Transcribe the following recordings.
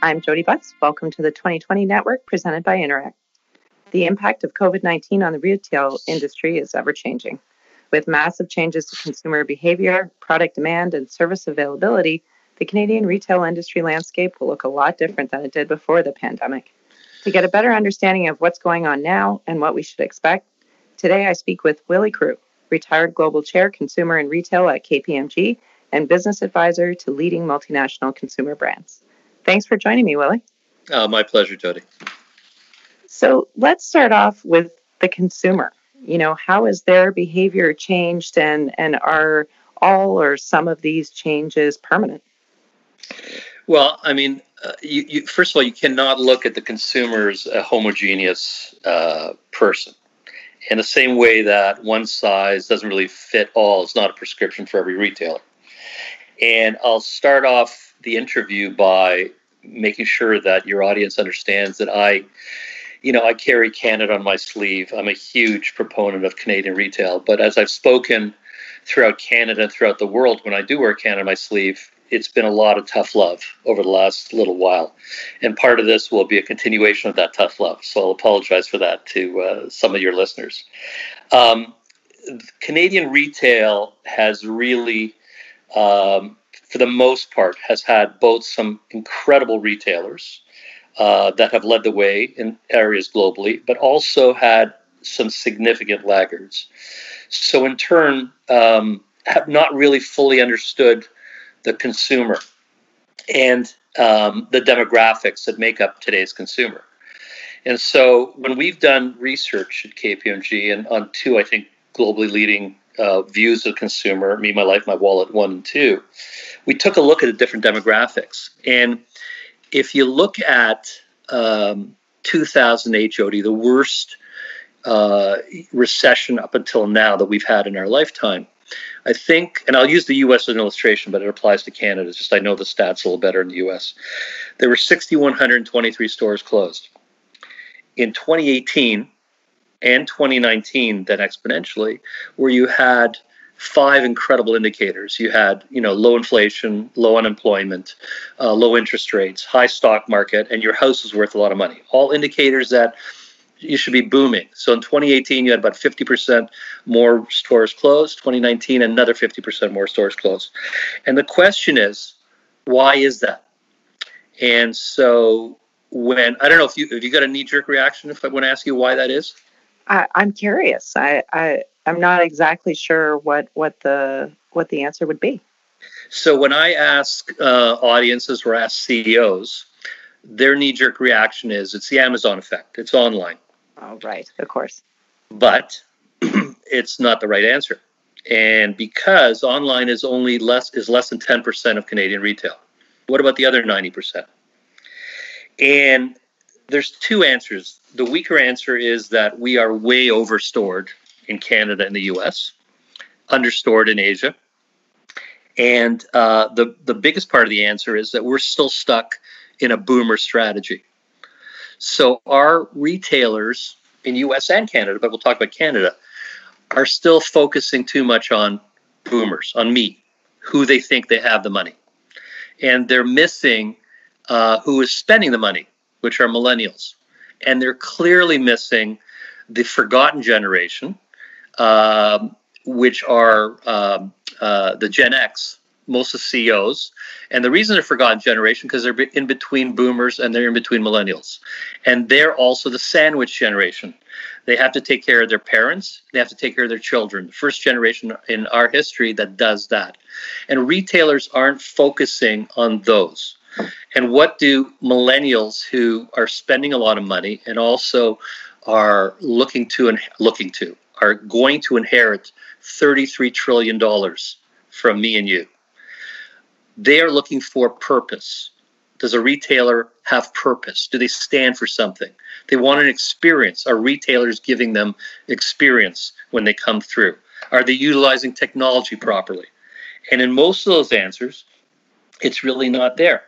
I'm Jodi Butts. Welcome to the 2020 Network presented by Interact. The impact of COVID 19 on the retail industry is ever changing. With massive changes to consumer behavior, product demand, and service availability, the Canadian retail industry landscape will look a lot different than it did before the pandemic. To get a better understanding of what's going on now and what we should expect, today I speak with Willy Kruh, retired global chair, consumer and retail at KPMG, and business advisor to leading multinational consumer brands. Thanks for joining me, Willy. Uh, my pleasure, Jodi. So let's start off with the consumer. You know, how has their behavior changed, and and are all or some of these changes permanent? Well, I mean, uh, you, you, first of all, you cannot look at the consumer as a homogeneous uh, person. In the same way that one size doesn't really fit all, it's not a prescription for every retailer. And I'll start off the interview by making sure that your audience understands that I, you know, I carry Canada on my sleeve. I'm a huge proponent of Canadian retail. But as I've spoken throughout Canada, throughout the world, when I do wear Canada on my sleeve, it's been a lot of tough love over the last little while. And part of this will be a continuation of that tough love. So I'll apologize for that to uh, some of your listeners. Um, Canadian retail has really, um, for the most part, has had both some incredible retailers uh, that have led the way in areas globally, but also had some significant laggards. So, in turn, um, have not really fully understood the consumer and um, the demographics that make up today's consumer. And so when we've done research at KPMG and on two, I think, globally leading uh, views of consumer, me, my life, my wallet, one and two, we took a look at the different demographics. And if you look at um, 2008, Jodi, the worst uh, recession up until now that we've had in our lifetime, I think, and I'll use the U.S. as an illustration, but it applies to Canada. It's just I know the stats a little better in the U.S. There were 6,123 stores closed. In 2018 and 2019, then exponentially, where you had five incredible indicators. You had, you know, low inflation, low unemployment, uh, low interest rates, high stock market, and your house is worth a lot of money. All indicators that you should be booming. So in 2018, you had about 50% more stores closed. 2019, another 50% more stores closed. And the question is, why is that? And so when I don't know if you if you got a knee jerk reaction if I want to ask you why that is. I, I'm curious. I, I I'm not exactly sure what what the what the answer would be. So when I ask uh, audiences or ask CEOs, their knee jerk reaction is it's the Amazon effect. It's online. Oh, right, of course. But it's not the right answer. And because online is only less is less than 10% of Canadian retail. What about the other 90%? And there's two answers. The weaker answer is that we are way overstored in Canada and the US, understored in Asia. And uh, the, the biggest part of the answer is that we're still stuck in a boomer strategy. So our retailers in US and Canada, but we'll talk about Canada, are still focusing too much on boomers, on me, who they think they have the money. And they're missing uh, who is spending the money, which are millennials. And they're clearly missing the forgotten generation, um, which are um, uh, the Gen X, most of the CEOs. And the reason they're forgotten generation because they're in between boomers and they're in between millennials. And they're also the sandwich generation. They have to take care of their parents, they have to take care of their children. The first generation in our history that does that. And retailers aren't focusing on those. And what do millennials who are spending a lot of money and also are looking to and looking to are going to inherit 33 trillion dollars from me and you they are looking for purpose. Does a retailer have purpose? Do they stand for something? They want an experience. Are retailers giving them experience when they come through? Are they utilizing technology properly? And in most of those answers, it's really not there.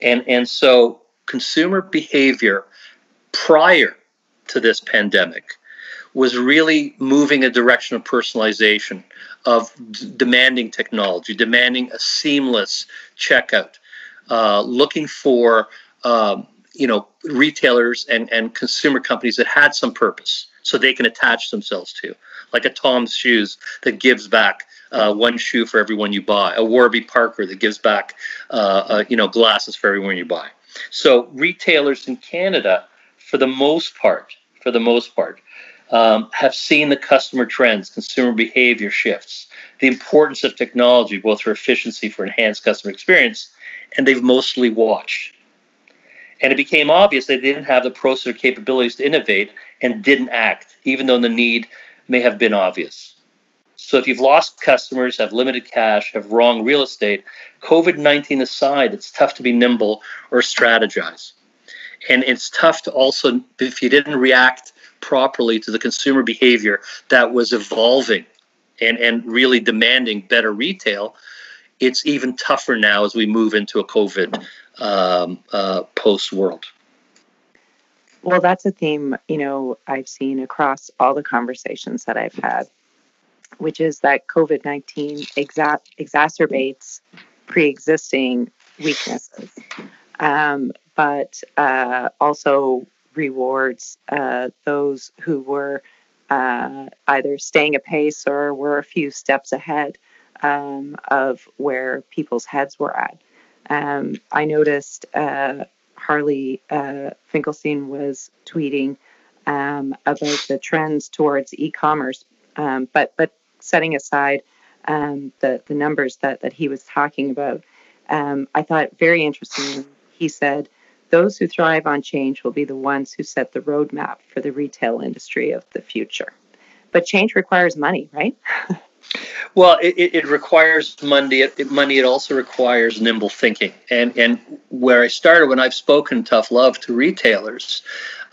And, and so consumer behavior prior to this pandemic was really moving a direction of personalization, of d- demanding technology, demanding a seamless checkout, uh, looking for um, you know, retailers and, and consumer companies that had some purpose so they can attach themselves to, like a Tom's Shoes that gives back uh, one shoe for every one you buy, a Warby Parker that gives back, uh, uh, you know, glasses for everyone you buy. So retailers in Canada, for the most part, for the most part, um, have seen the customer trends, consumer behavior shifts, the importance of technology, both for efficiency, for enhanced customer experience, and they've mostly watched. And it became obvious they didn't have the process or capabilities to innovate and didn't act, even though the need may have been obvious. So if you've lost customers, have limited cash, have wrong real estate, COVID 19 aside, it's tough to be nimble or strategize. And it's tough to also, if you didn't react properly to the consumer behavior that was evolving and, and really demanding better retail, it's even tougher now as we move into a COVID um, uh, post world. Well, that's a theme, you know, I've seen across all the conversations that I've had, which is that COVID 19 exa- exacerbates pre existing weaknesses, um, but uh, also rewards uh, those who were uh, either staying apace or were a few steps ahead um, of where people's heads were at. Um, I noticed uh, Harley uh, Finkelstein was tweeting um, about the trends towards e-commerce, um, but but setting aside um, the the numbers that that he was talking about, um, I thought very interesting. He said, "Those who thrive on change will be the ones who set the roadmap for the retail industry of the future." But change requires money, right? Well, it, it requires money. It, money. It also requires nimble thinking. And and where I started when I've spoken tough love to retailers,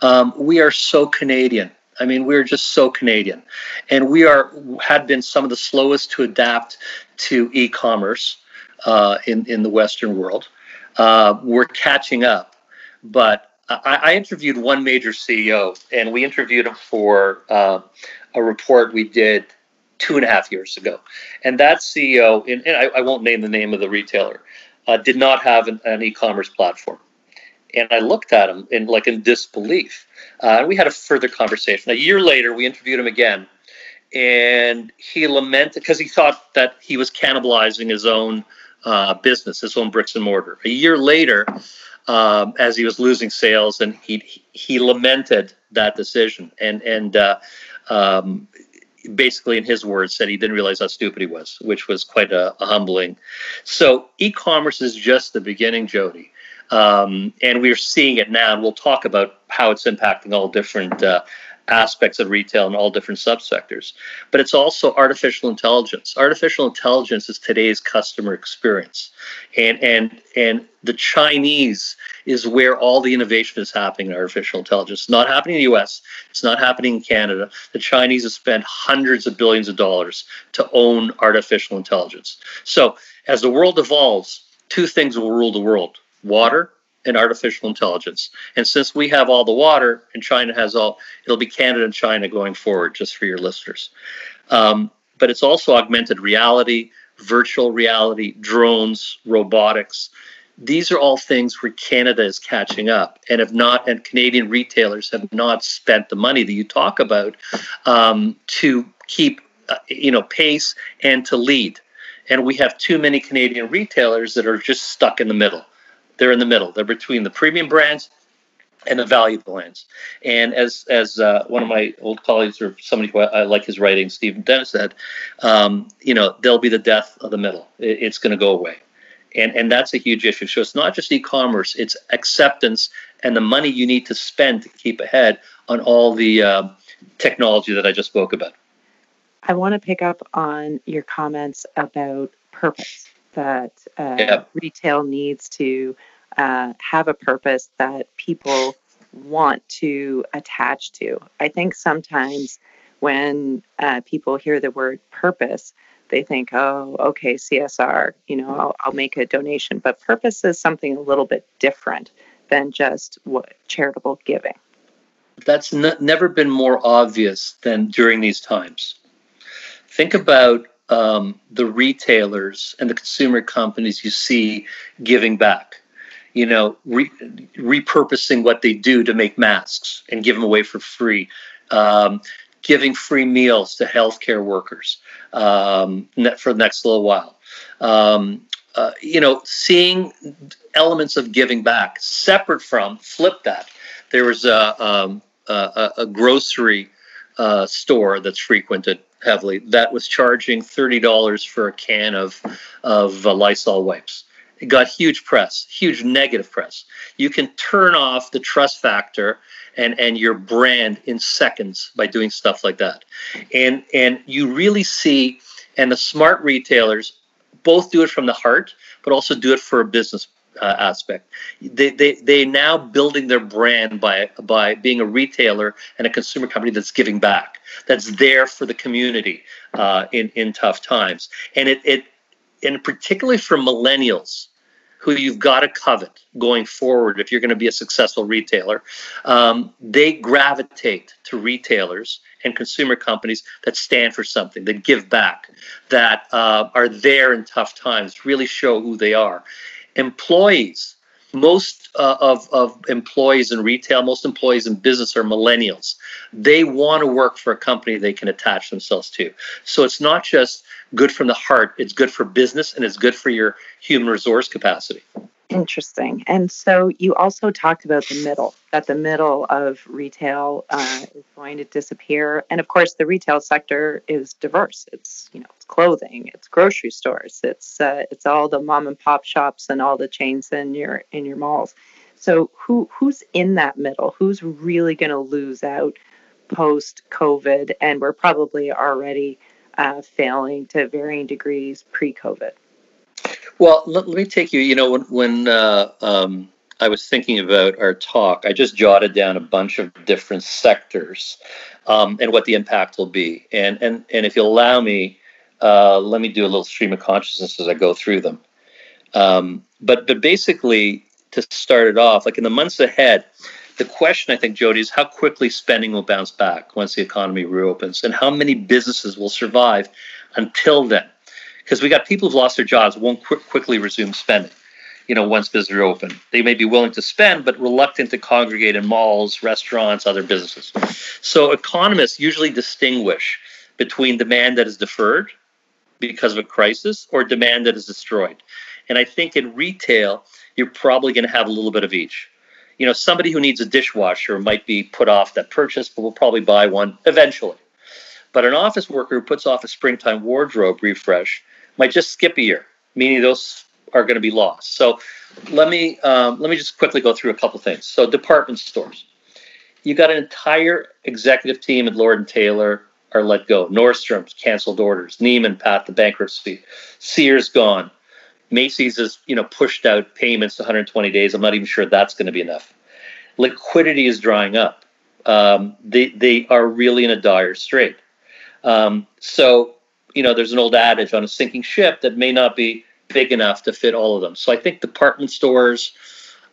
um, we are so Canadian. I mean, we're just so Canadian, and we are had been some of the slowest to adapt to e-commerce uh, in in the Western world. Uh, we're catching up, but I, I, interviewed one major CEO, and we interviewed him for uh, a report we did two and a half years ago. And that CEO, and, and I, I, won't name the name of the retailer, uh, did not have an, an, e-commerce platform. And I looked at him in like in disbelief. Uh, and we had a further conversation. A year later, we interviewed him again, and he lamented because he thought that he was cannibalizing his own uh, business, his own bricks and mortar. A year later, um, as he was losing sales, and he he lamented that decision. And and uh, um, basically, in his words, said he didn't realize how stupid he was, which was quite a, a humbling. So, e-commerce is just the beginning, Jodi. Um, and we're seeing it now, and we'll talk about how it's impacting all different uh, aspects of retail and all different subsectors. But it's also artificial intelligence. Artificial intelligence is today's customer experience. And and and the Chinese is where all the innovation is happening in artificial intelligence. It's not happening in the US, it's not happening in Canada. The Chinese have spent hundreds of billions of dollars to own artificial intelligence. So as the world evolves, two things will rule the world water and artificial intelligence. And since we have all the water and China has all, it'll be Canada and China going forward, just for your listeners. Um, but it's also augmented reality, virtual reality, drones, robotics. These are all things where Canada is catching up, and have not, and Canadian retailers have not spent the money that you talk about um, to keep, uh, you know, pace and to lead. And we have too many Canadian retailers that are just stuck in the middle they're in the middle. They're between the premium brands and the value brands. And as as uh, one of my old colleagues or somebody who I, I like his writing, Stephen Dennis said, um, you know, they'll be the death of the middle. It, it's going to go away. And, and that's a huge issue. So it's not just e-commerce; it's acceptance and the money you need to spend to keep ahead on all the uh, technology that I just spoke about. I want to pick up on your comments about purpose that uh, yeah. retail needs to uh, have a purpose that people want to attach to. I think sometimes when uh, people hear the word purpose, they think, oh, okay, CSR, you know, I'll, I'll make a donation. But purpose is something a little bit different than just what charitable giving. That's n- never been more obvious than during these times. Think about um, the retailers and the consumer companies you see giving back. you know, re- repurposing what they do to make masks and give them away for free, um, giving free meals to healthcare workers um, for the next little while. Um, uh, you know, seeing elements of giving back separate from flip that. There was a, um, a, a grocery uh, store that's frequented heavily that was charging thirty dollars for a can of of uh, Lysol wipes. It got huge press, huge negative press. You can turn off the trust factor and and your brand in seconds by doing stuff like that, and and you really see and the smart retailers both do it from the heart, but also do it for a business uh, aspect. They, they, they now building their brand by, by being a retailer and a consumer company that's giving back, that's there for the community uh, in, in tough times. And it, it, and particularly for millennials, who you've got to covet going forward if you're going to be a successful retailer. Um, they gravitate to retailers and consumer companies that stand for something, that give back, that uh, are there in tough times, really show who they are. Employees, most uh, of, of employees in retail, most employees in business are millennials. They want to work for a company they can attach themselves to. So it's not just good from the heart, it's good for business and it's good for your human resource capacity. Interesting. And so you also talked about the middle, that the middle of retail uh, is going to disappear. And of course, the retail sector is diverse. It's you know, it's clothing, it's grocery stores, it's uh, it's all the mom and pop shops and all the chains in your in your malls. So who who's in that middle? Who's really going to lose out post COVID? And we're probably already uh, failing to varying degrees pre COVID. Well, let, let, me take you. You know, when when uh, um, I was thinking about our talk, I just jotted down a bunch of different sectors um, and what the impact will be. And and and if you'll allow me, uh, let me do a little stream of consciousness as I go through them. Um, but but basically, to start it off, like in the months ahead, the question I think, Jodi, is how quickly spending will bounce back once the economy reopens, and how many businesses will survive until then because we got people who've lost their jobs won't qu- quickly resume spending. You know, once businesses are open, they may be willing to spend, but reluctant to congregate in malls, restaurants, other businesses. So economists usually distinguish between demand that is deferred because of a crisis or demand that is destroyed. And I think in retail, you're probably going to have a little bit of each. You know, somebody who needs a dishwasher might be put off that purchase, but will probably buy one eventually. But an office worker who puts off a springtime wardrobe refresh might just skip a year, meaning those are going to be lost. So let me um, let me just quickly go through a couple things. So department stores, you got an entire executive team at Lord and Taylor are let go. Nordstrom's canceled orders. Neiman Pat the bankruptcy. Sears gone. Macy's has you know pushed out payments to 120 days. I'm not even sure that's going to be enough. Liquidity is drying up. Um, they they are really in a dire strait. Um, so you know, there's an old adage on a sinking ship that may not be big enough to fit all of them. So I think department stores,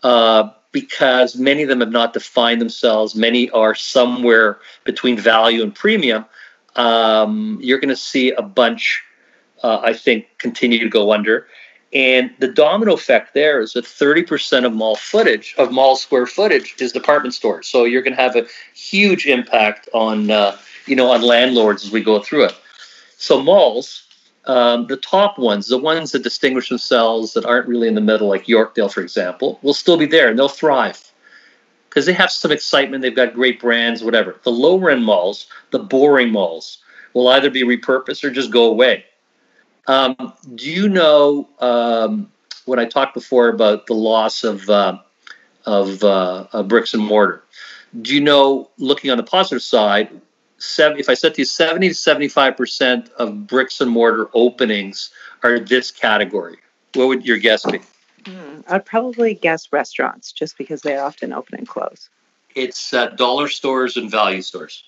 uh, because many of them have not defined themselves, many are somewhere between value and premium. Um, you're going to see a bunch, uh, I think, continue to go under. And the domino effect there is that 30% of mall footage, of mall square footage, is department stores. So you're going to have a huge impact on, uh, you know, on landlords as we go through it. So malls, um, the top ones, the ones that distinguish themselves that aren't really in the middle, like Yorkdale, for example, will still be there and they'll thrive because they have some excitement. They've got great brands, whatever. The lower end malls, the boring malls, will either be repurposed or just go away. Um, do you know um, when I talked before about the loss of uh, of uh, bricks and mortar? Do you know, looking on the positive side, if I said to you 70 to 75% of bricks and mortar openings are this category, what would your guess be? Mm, I'd probably guess restaurants just because they often open and close. It's uh, dollar stores and value stores.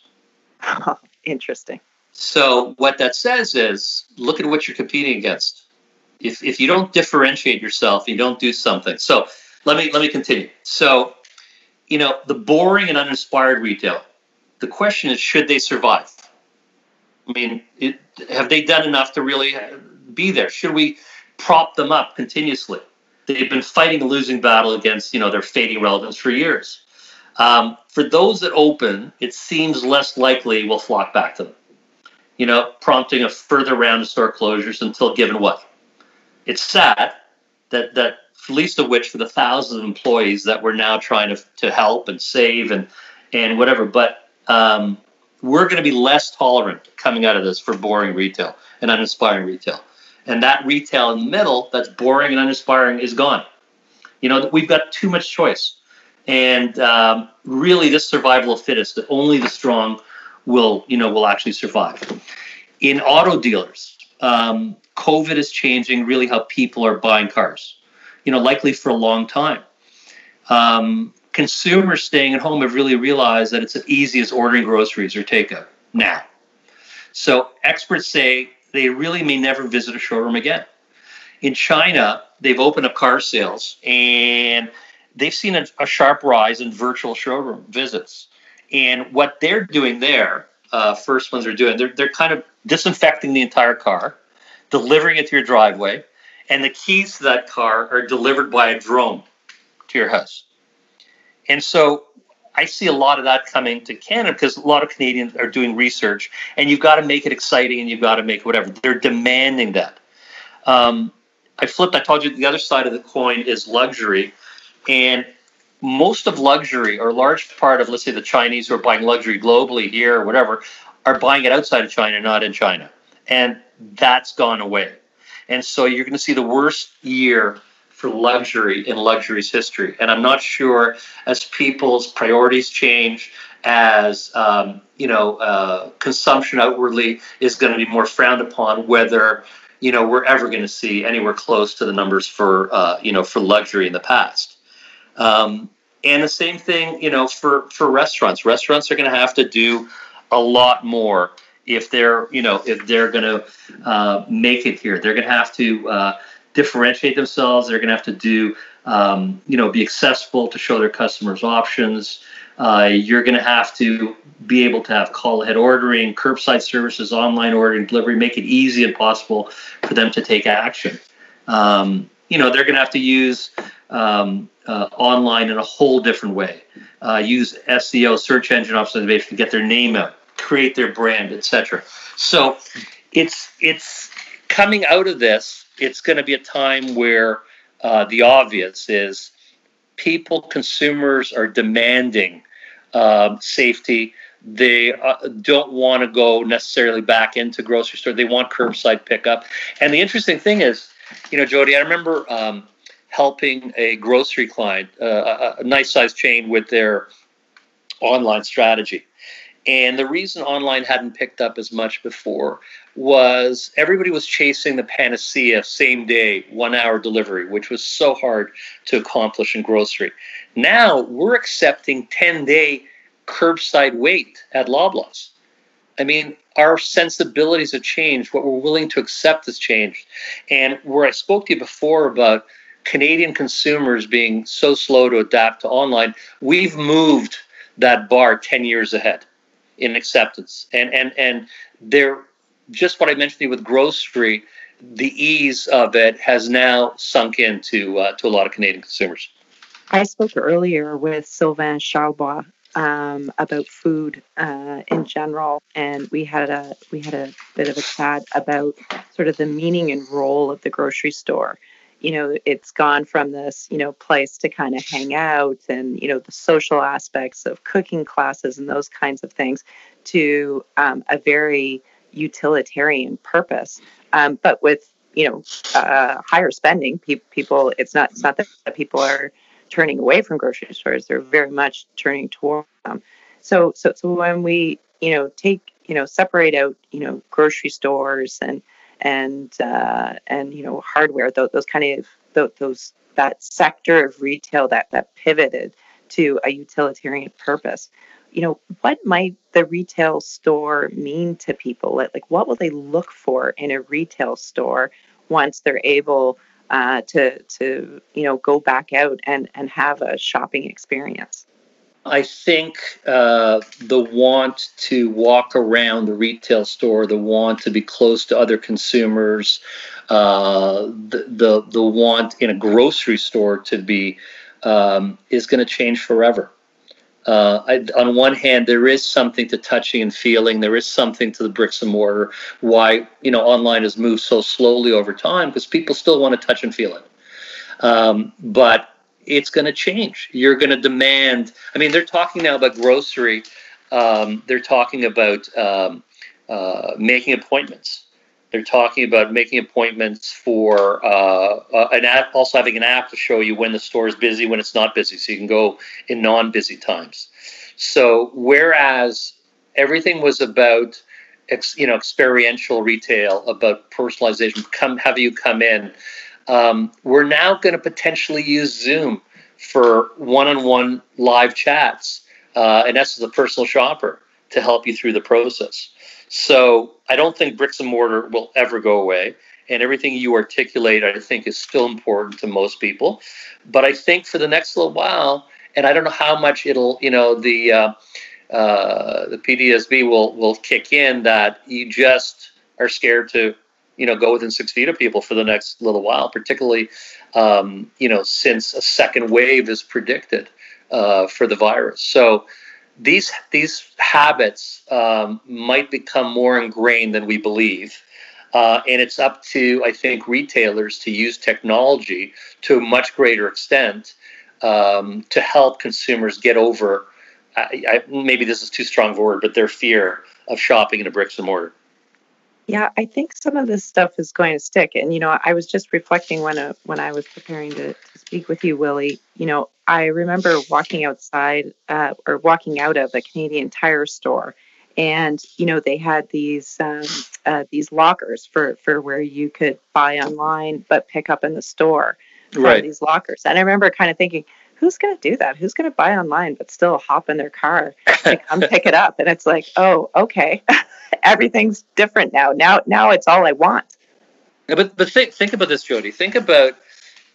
Oh, interesting. So what that says is look at what you're competing against. If, if you don't differentiate yourself, you don't do something. So let me let me continue. So, you know, the boring and uninspired retail the question is, should they survive? I mean, it, have they done enough to really be there? Should we prop them up continuously? They've been fighting a losing battle against, you know, their fading relevance for years. Um, for those that open, it seems less likely we'll flock back to them. You know, prompting a further round of store closures until given what? It's sad that that least of which for the thousands of employees that we're now trying to, to help and save and and whatever. But um, we're going to be less tolerant coming out of this for boring retail and uninspiring retail. And that retail in the middle that's boring and uninspiring is gone. You know, we've got too much choice. And um, really, this survival of fittest, that only the strong will, you know, will actually survive. In auto dealers, um, COVID is changing really how people are buying cars. You know, likely for a long time. Um, consumers staying at home have really realized that it's as easy as ordering groceries or takeout now. So experts say they really may never visit a showroom again. In China, they've opened up car sales and they've seen a, a sharp rise in virtual showroom visits. And what they're doing there, uh, first ones are doing, they're, they're kind of disinfecting the entire car, delivering it to your driveway, and the keys to that car are delivered by a drone to your house. And so I see a lot of that coming to Canada because a lot of Canadians are doing research, and you've got to make it exciting and you've got to make whatever. They're demanding that. Um, I flipped, I told you the other side of the coin is luxury. And most of luxury, or a large part of, let's say, the Chinese who are buying luxury globally here or whatever, are buying it outside of China, not in China. And that's gone away. And so you're going to see the worst year for luxury in luxury's history. And I'm not sure as people's priorities change, as um, you know, uh, consumption outwardly is going to be more frowned upon, whether you know we're ever going to see anywhere close to the numbers for uh, you know for luxury in the past. Um, and the same thing, you know, for for restaurants. Restaurants are going to have to do a lot more if they're you know if they're going to uh, make it here. They're going to have to uh, differentiate themselves. They're going to have to do, um, you know, be accessible to show their customers options. Uh, you're going to have to be able to have call ahead ordering, curbside services, online ordering, delivery, make it easy and possible for them to take action. Um, you know, they're going to have to use um, uh, online in a whole different way. Uh, use SEO, search engine optimization, to get their name out, create their brand, etc. So it's it's coming out of this it's going to be a time where uh, the obvious is people, consumers are demanding uh, safety. They uh, don't want to go necessarily back into grocery store. They want curbside pickup. And the interesting thing is, you know, Jodi, I remember um, helping a grocery client, uh, a, a nice sized chain, with their online strategy. And the reason online hadn't picked up as much before was everybody was chasing the panacea same day, one hour delivery, which was so hard to accomplish in grocery. Now we're accepting 10 day curbside wait at Loblaws. I mean, our sensibilities have changed. What we're willing to accept has changed. And where I spoke to you before about Canadian consumers being so slow to adapt to online, we've moved that bar 10 years ahead in acceptance. And and and there, just what I mentioned to you with grocery, the ease of it has now sunk into uh, to a lot of Canadian consumers. I spoke earlier with Sylvain Charlebois um, about food uh, in general, and we had a we had a bit of a chat about sort of the meaning and role of the grocery store you know it's gone from this you know place to kind of hang out and you know the social aspects of cooking classes and those kinds of things to um, a very utilitarian purpose. Um, but with you know uh, higher spending pe- people it's not it's not that people are turning away from grocery stores. They're very much turning toward them. So so so when we you know take you know separate out you know grocery stores and and uh, and you know hardware those, those kind of those, those that sector of retail that that pivoted to a utilitarian purpose you know what might the retail store mean to people like, what will they look for in a retail store once they're able uh, to to you know go back out and and have a shopping experience I think uh, the want to walk around the retail store, the want to be close to other consumers, uh, the, the the want in a grocery store to be um, is going to change forever. Uh, I, on one hand, there is something to touching and feeling. There is something to the bricks and mortar. Why you know online has moved so slowly over time because people still want to touch and feel it. Um, but it's going to change. You're going to demand. I mean, they're talking now about grocery. Um, they're talking about um, uh, making appointments. They're talking about making appointments for uh, uh, an app, also having an app to show you when the store is busy, when it's not busy, so you can go in non-busy times. So whereas everything was about ex, you know experiential retail, about personalization, come have you come in um, we're now going to potentially use Zoom for one-on-one live chats, uh, and that's the personal shopper to help you through the process. So I don't think bricks and mortar will ever go away. And everything you articulate, I think, is still important to most people. But I think for the next little while, and I don't know how much it'll, you know, the uh, uh, the PTSD will will kick in that you just are scared to you know go within six feet of people for the next little while, particularly um, you know since a second wave is predicted uh, for the virus. So these these habits um, might become more ingrained than we believe. Uh, and it's up to, I think, retailers to use technology to a much greater extent um, to help consumers get over. I, I, maybe this is too strong of a word, but their fear of shopping in a bricks and mortar. Yeah, I think some of this stuff is going to stick. And you know, I was just reflecting when uh, when I was preparing to, to speak with you, Willy. You know, I remember walking outside uh, or walking out of a Canadian Tire store, and you know they had these um, uh, these lockers for for where you could buy online but pick up in the store. Right. These lockers, and I remember kind of thinking, who's going to do that? Who's going to buy online but still hop in their car to come pick it up? And it's like, oh, okay. everything's different now. Now, now it's all I want. Yeah, but but think think about this, Jodi. Think about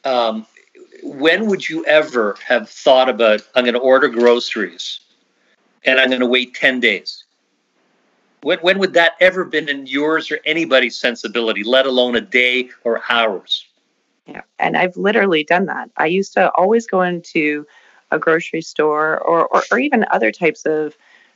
um, when would you ever have thought about I'm going to order groceries and I'm going to wait ten days? When when would that ever been in yours or anybody's sensibility, let alone a day or hours? Yeah, and I've literally done that. I used to always go into a grocery store or, or, or even other types of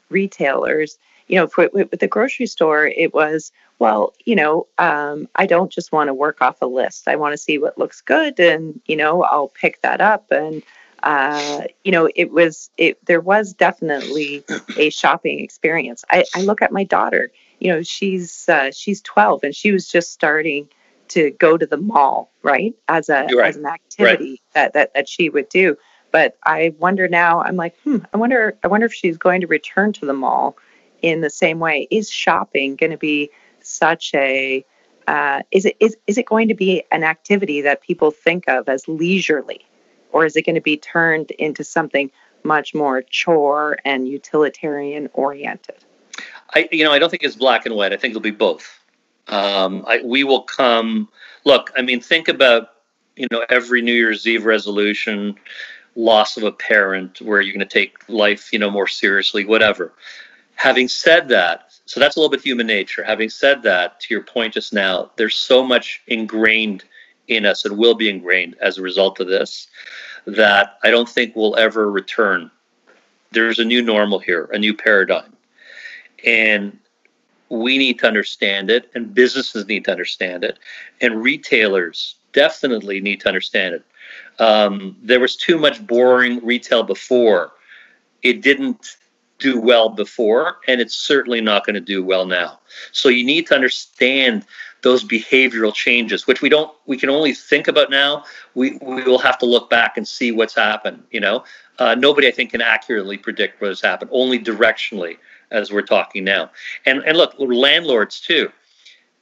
retailers you know, for, with the grocery store, it was, well, you know, um, I don't just want to work off a list. I want to see what looks good, and you know, I'll pick that up. And uh, you know, it was it. There was definitely a shopping experience. I, I look at my daughter. You know, she's uh, she's 12, and she was just starting to go to the mall, right, as a right. as an activity right. that, that that she would do. But I wonder now. I'm like, hmm. I wonder. I wonder if she's going to return to the mall in the same way. Is shopping going to be such a uh, is it is, is it going to be an activity that people think of as leisurely, or is it going to be turned into something much more chore and utilitarian oriented? I you know I don't think it's black and white. I think it'll be both. Um, I, we will come. Look, I mean, think about you know every New Year's Eve resolution, loss of a parent, where you're going to take life you know more seriously, whatever. Having said that, so that's a little bit human nature. Having said that, to your point just now, there's so much ingrained in us and will be ingrained as a result of this that I don't think we'll ever return. There's a new normal here, a new paradigm. And we need to understand it, and businesses need to understand it, and retailers definitely need to understand it. Um, there was too much boring retail before. It didn't do well before, and it's certainly not going to do well now. So you need to understand those behavioral changes, which we don't, we can only think about now. We we will have to look back and see what's happened. You know, uh, nobody I think can accurately predict what has happened, only directionally as we're talking now. And and look, landlords too.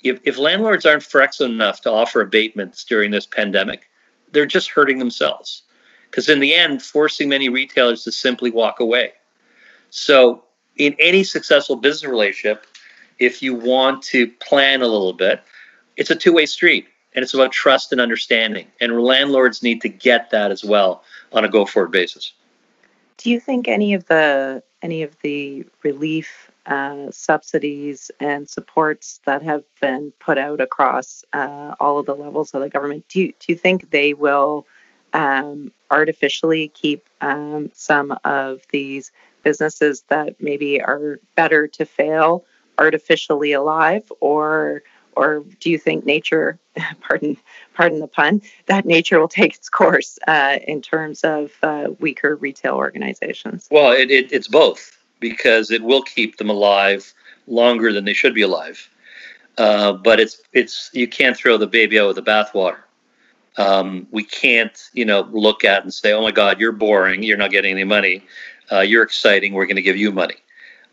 If if landlords aren't flexible enough to offer abatements during this pandemic, they're just hurting themselves. Because in the end, forcing many retailers to simply walk away so, in any successful business relationship, if you want to plan a little bit, it's a two way street and it's about trust and understanding. And landlords need to get that as well on a go forward basis. Do you think any of the any of the relief uh, subsidies and supports that have been put out across uh, all of the levels of the government, do you, do you think they will um, artificially keep um, some of these businesses that maybe are better to fail artificially alive, or or do you think nature, pardon pardon the pun, that nature will take its course uh, in terms of uh, weaker retail organizations? Well, it, it, it's both because it will keep them alive longer than they should be alive. Uh, but it's it's you can't throw the baby out with the bathwater. Um, we can't you know look at and say, oh my God, you're boring, you're not getting any money, uh, you're exciting, we're going to give you money.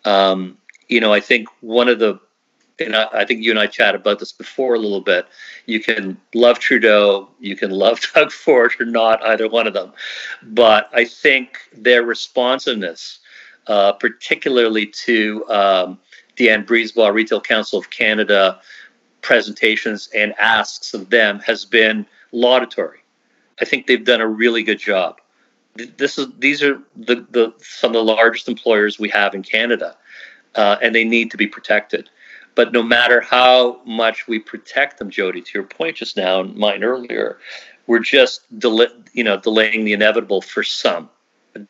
Um, you know, I think one of the and I, I, think you and I chatted about this before a little bit. You can love Trudeau, you can love Doug Ford, or not either one of them. But I think their responsiveness, uh, particularly to um, Diane Brisebois, Retail Council of Canada presentations and asks of them, has been laudatory. I think they've done a really good job. This is these are the, the some of the largest employers we have in Canada, uh, and they need to be protected. But no matter how much we protect them, Jodi, to your point just now and mine earlier, we're just you know delaying the inevitable for some.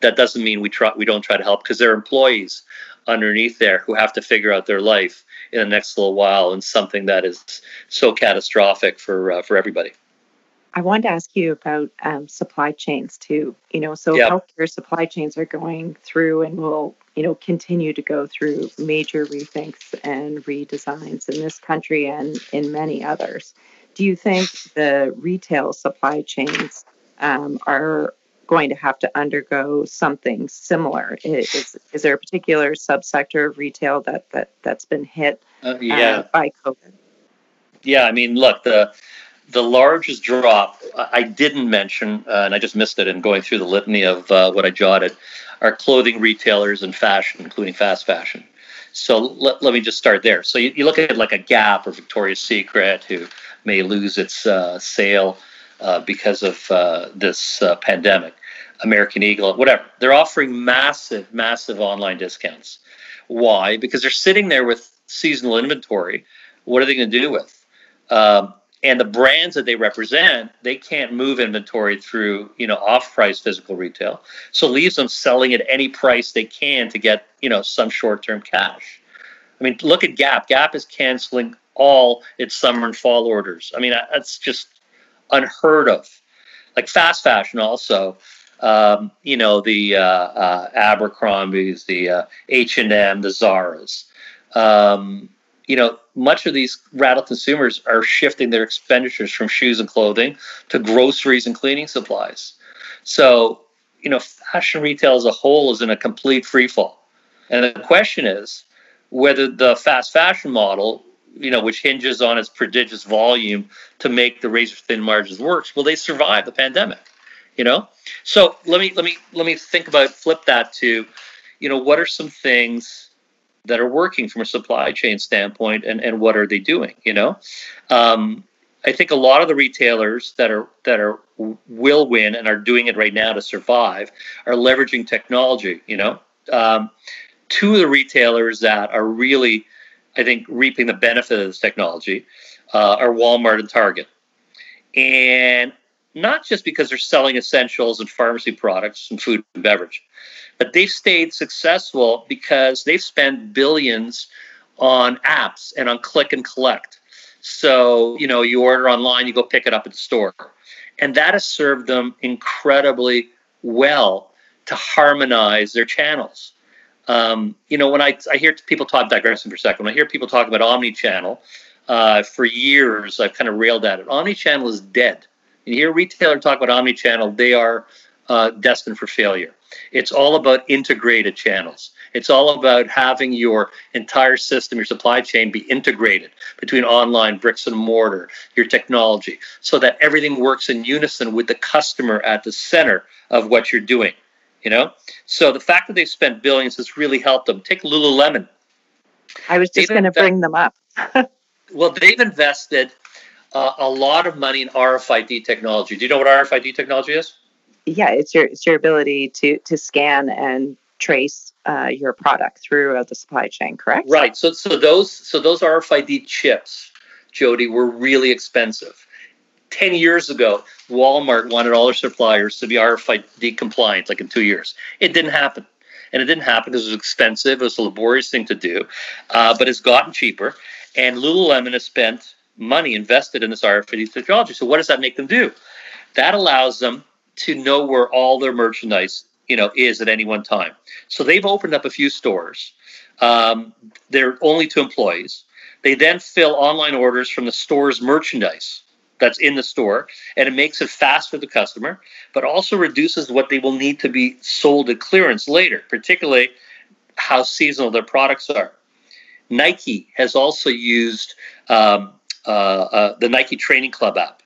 That doesn't mean we try we don't try to help because there are employees underneath there who have to figure out their life in the next little while and something that is so catastrophic for uh, for everybody. I wanted to ask you about um, supply chains too. You know, so yep. healthcare supply chains are going through and will, you know, continue to go through major rethinks and redesigns in this country and in many others. Do you think the retail supply chains um, are going to have to undergo something similar? Is, is there a particular subsector of retail that, that that's been hit uh, yeah. uh, by COVID? Yeah, I mean, look, the the largest drop I didn't mention, uh, and I just missed it in going through the litany of uh, what I jotted, are clothing retailers and fashion, including fast fashion. So let, let me just start there. So you, you look at like a Gap or Victoria's Secret, who may lose its uh, sale uh, because of uh, this uh, pandemic, American Eagle, whatever. They're offering massive, massive online discounts. Why? Because they're sitting there with seasonal inventory. What are they going to do with? Um, and the brands that they represent they can't move inventory through you know off price physical retail. So leaves them selling at any price they can to get you know some short term cash. I mean look at gap. Gap is canceling all its summer and fall orders. I mean that's just unheard of. Like fast fashion also um, you know the uh, uh, abercrombies the uh, h&m the zaras. Um, you know, much of these rattle consumers are shifting their expenditures from shoes and clothing to groceries and cleaning supplies. So, you know, fashion retail as a whole is in a complete freefall. And the question is whether the fast fashion model, you know, which hinges on its prodigious volume to make the razor thin margins works, will they survive the pandemic? You know? So let me let me let me think about flip that to, you know, what are some things that are working from a supply chain standpoint and, and what are they doing you know? Um, i think a lot of the retailers that are that are will win and are doing it right now to survive are leveraging technology you know? Um, two of the retailers that are really i think reaping the benefit of this technology uh, are walmart and target. And not just because they're selling essentials and pharmacy products and food and beverage but they've stayed successful because they've spent billions on apps and on click and collect. So, you know, you order online, you go pick it up at the store. And that has served them incredibly well to harmonize their channels. Um, you know, when I, I hear people talk, digressing for a second, when I hear people talk about omni-channel, uh, for years I've kind of railed at it. Omni-channel is dead. You hear a retailer talk about omni-channel, they are uh, destined for failure. It's all about integrated channels. It's all about having your entire system, your supply chain be integrated between online, bricks and mortar, your technology, so that everything works in unison with the customer at the center of what you're doing. You know? So the fact that they've spent billions has really helped them. Take Lululemon. I was just going to bring them up. well, they've invested uh, a lot of money in RFID technology. Do you know what RFID technology is? Yeah, it's your it's your ability to to scan and trace uh, your product throughout the supply chain, correct? Right. So so those so those RFID chips, Jodi, were really expensive. 10 years ago, Walmart wanted all their suppliers to be RFID compliant, like in two years. It didn't happen. And it didn't happen because it was expensive. It was a laborious thing to do, uh, but it's gotten cheaper. And Lululemon has spent money invested in this RFID technology. So what does that make them do? That allows them to know where all their merchandise, you know, is at any one time. So they've opened up a few stores. Um, they're only to employees. They then fill online orders from the store's merchandise that's in the store, and it makes it fast for the customer, but also reduces what they will need to be sold at clearance later, particularly how seasonal their products are. Nike has also used um, uh, uh, the Nike Training Club app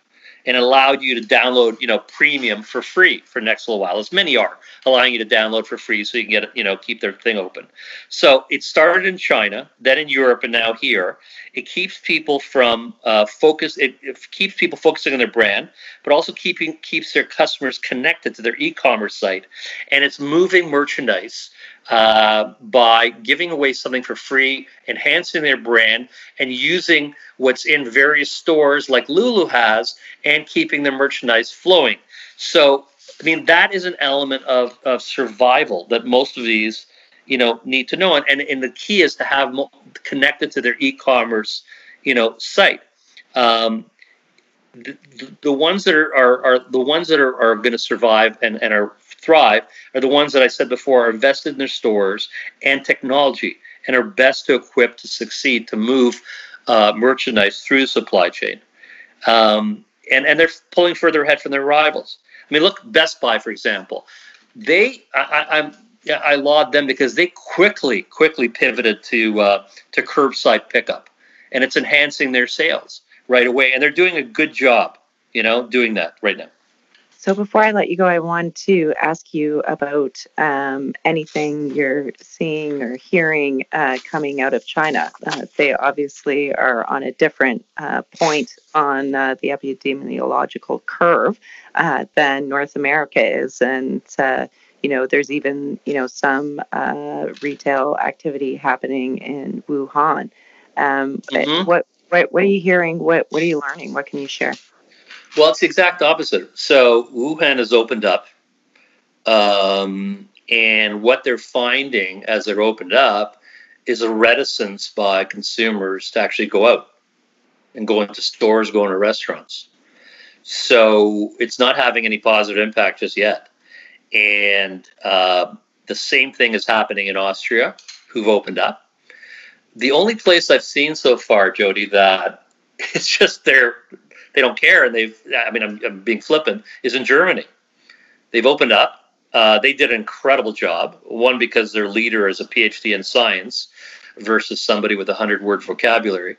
and allowed you to download, you know, premium for free for next little while, as many are, allowing you to download for free so you can get, you know, keep their thing open. So it started in China, then in Europe, and now here. It keeps people from uh, focus. It, it, keeps people focusing on their brand, but also keeping keeps their customers connected to their e-commerce site, and it's moving merchandise uh, by giving away something for free, enhancing their brand, and using what's in various stores like Lulu has, and keeping their merchandise flowing. So, I mean, that is an element of, of survival that most of these, you know, need to know. And, and, and the key is to have mo- connected to their e-commerce, you know, site. Um, the, the, ones that are, are, are the ones that are, are going to survive and, and are thrive are the ones that I said before are invested in their stores and technology and are best to equip to succeed to move uh, merchandise through the supply chain. Um, and, and they're pulling further ahead from their rivals. I mean, look, Best Buy, for example. They, I, I'm, I laud them because they quickly, quickly pivoted to uh, to curbside pickup, and it's enhancing their sales right away. And they're doing a good job, you know, doing that right now. So before I let you go, I want to ask you about um, anything you're seeing or hearing uh, coming out of China. Uh, they obviously are on a different uh, point on uh, the epidemiological curve uh, than North America is, and uh, you know there's even you know some retail activity happening in Wuhan. Um, mm-hmm. what, what what are you hearing? What what are you learning? What can you share? Well, it's the exact opposite. So Wuhan has opened up, um, and what they're finding as they're opened up is a reticence by consumers to actually go out and go into stores, go into restaurants. So it's not having any positive impact just yet. And uh, the same thing is happening in Austria, who've opened up. The only place I've seen so far, Jodi, that it's just they're they don't care, and they've. I mean, I'm, I'm being flippant. Is in Germany. They've opened up. Uh, they did an incredible job. One because their leader is a PhD in science versus somebody with a hundred word vocabulary,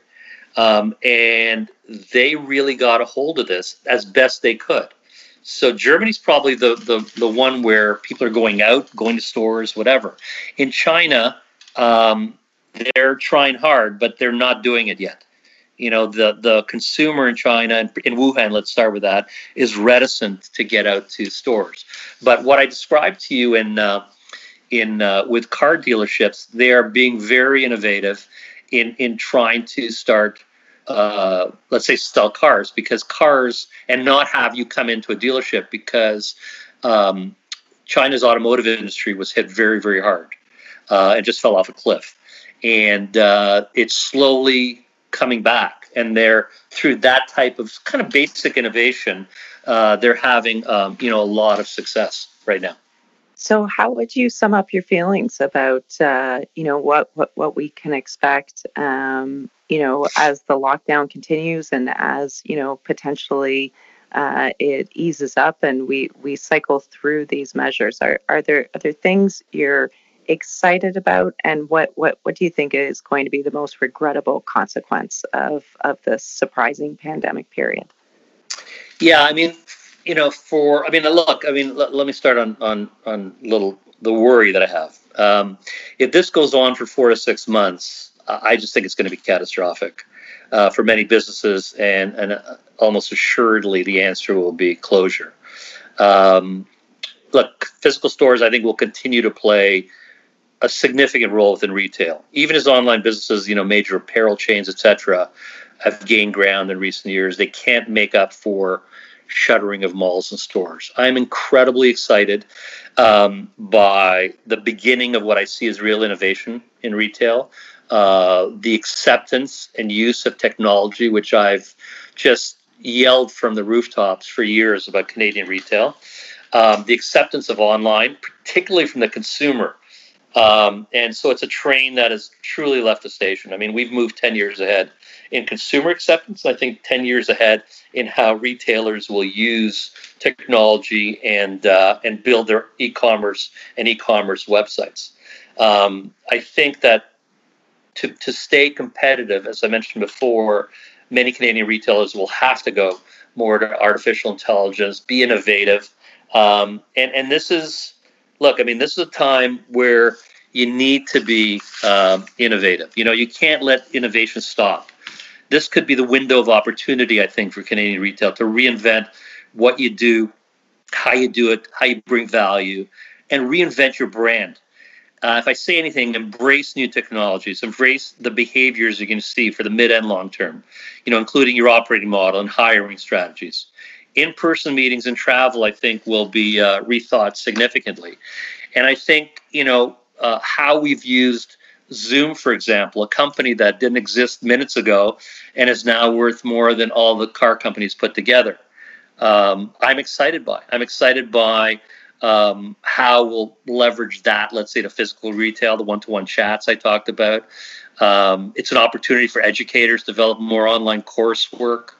um, and they really got a hold of this as best they could. So Germany's probably the, the the one where people are going out, going to stores, whatever. In China, um, they're trying hard, but they're not doing it yet you know the the consumer in China and in Wuhan, let's start with that, is reticent to get out to stores. But what I described to you in uh, in uh, with car dealerships, they are being very innovative in in trying to start. Uh, let's say sell cars because cars and not have you come into a dealership because um, China's automotive industry was hit very very hard uh, and just fell off a cliff and uh, it's slowly coming back, and they're through that type of kind of basic innovation, uh, they're having um, you know a lot of success right now. So, how would you sum up your feelings about uh, you know what, what what we can expect? Um, you know, as the lockdown continues and as you know potentially uh, it eases up and we we cycle through these measures. Are are there are there things you're excited about, and what what what do you think is going to be the most regrettable consequence of of this surprising pandemic period? Yeah, I mean, you know, for I mean, look, I mean, let, let me start on on on little the worry that I have. Um, if this goes on for four to six months, I just think it's going to be catastrophic uh, for many businesses, and and uh, almost assuredly the answer will be closure. Um, look, physical stores I think will continue to play a significant role within retail, even as online businesses, you know, major apparel chains, etc., have gained ground in recent years. They can't make up for shuttering of malls and stores. I'm incredibly excited um, by the beginning of what I see as real innovation in retail. Uh, the acceptance and use of technology, which I've just yelled from the rooftops for years about Canadian retail. Um, the acceptance of online, particularly from the consumer, um, and so it's a train that has truly left the station. I mean, we've moved 10 years ahead in consumer acceptance, I think 10 years ahead in how retailers will use technology and, uh, and build their e commerce and e commerce websites. Um, I think that to, to stay competitive, as I mentioned before, many Canadian retailers will have to go more to artificial intelligence, be innovative. Um, and, and this is look, I mean, this is a time where you need to be um, innovative. You know, you can't let innovation stop. This could be the window of opportunity, I think, for Canadian retail to reinvent what you do, how you do it, how you bring value, and reinvent your brand. Uh, if I say anything, embrace new technologies, embrace the behaviors you're going to see for the mid and long term, you know, including your operating model and hiring strategies in-person meetings and travel, I think, will be uh, rethought significantly. And I think you know uh, how we've used Zoom, for example, a company that didn't exist minutes ago and is now worth more than all the car companies put together. Um, I'm excited by. I'm excited by um, how we'll leverage that. Let's say the physical retail, the one-to-one chats I talked about. Um, it's an opportunity for educators to develop more online coursework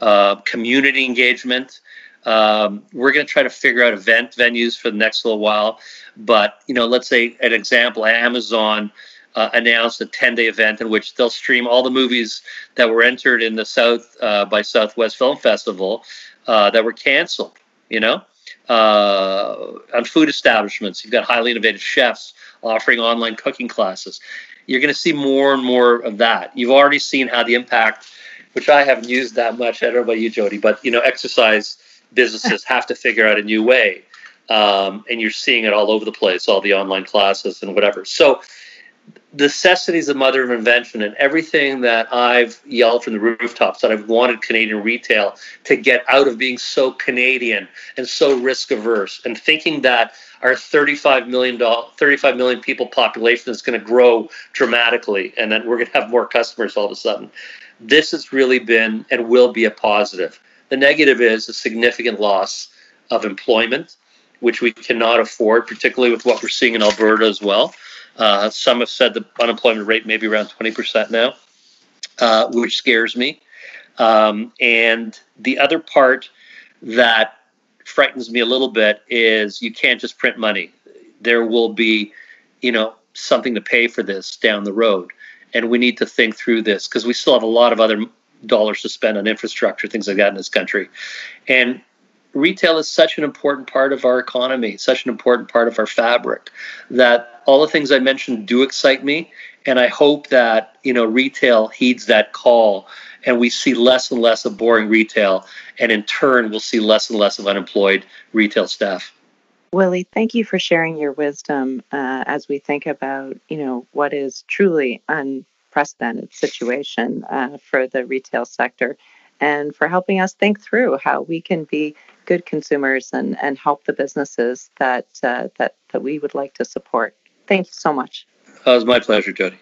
uh, community engagement. Um, we're going to try to figure out event venues for the next little while. But, you know, let's say an example Amazon uh, announced a 10 day event in which they'll stream all the movies that were entered in the South uh, by Southwest Film Festival uh, that were canceled, you know? Uh, on food establishments, you've got highly innovative chefs offering online cooking classes. You're going to see more and more of that. You've already seen how the impact which I haven't used that much. I don't know about you, Jodi, but you know, exercise businesses have to figure out a new way, um, and you're seeing it all over the place, all the online classes and whatever. So, necessity is the mother of invention, and everything that I've yelled from the rooftops that I've wanted Canadian retail to get out of being so Canadian and so risk averse, and thinking that our 35 million 35 million people population is going to grow dramatically, and then we're going to have more customers all of a sudden this has really been and will be a positive. The negative is a significant loss of employment, which we cannot afford, particularly with what we're seeing in Alberta as well. Uh, some have said the unemployment rate may be around 20% now, uh, which scares me. Um, and the other part that frightens me a little bit is you can't just print money. There will be, you know, something to pay for this down the road and we need to think through this because we still have a lot of other dollars to spend on infrastructure, things like that in this country. And retail is such an important part of our economy, such an important part of our fabric that all the things I mentioned do excite me. And I hope that, you know, retail heeds that call and we see less and less of boring retail. And in turn, we'll see less and less of unemployed retail staff. Willy, thank you for sharing your wisdom uh, as we think about, you know, what is truly unprecedented situation uh, for the retail sector, and for helping us think through how we can be good consumers and, and help the businesses that uh, that that we would like to support. Thank you so much. it was my pleasure, Jodi.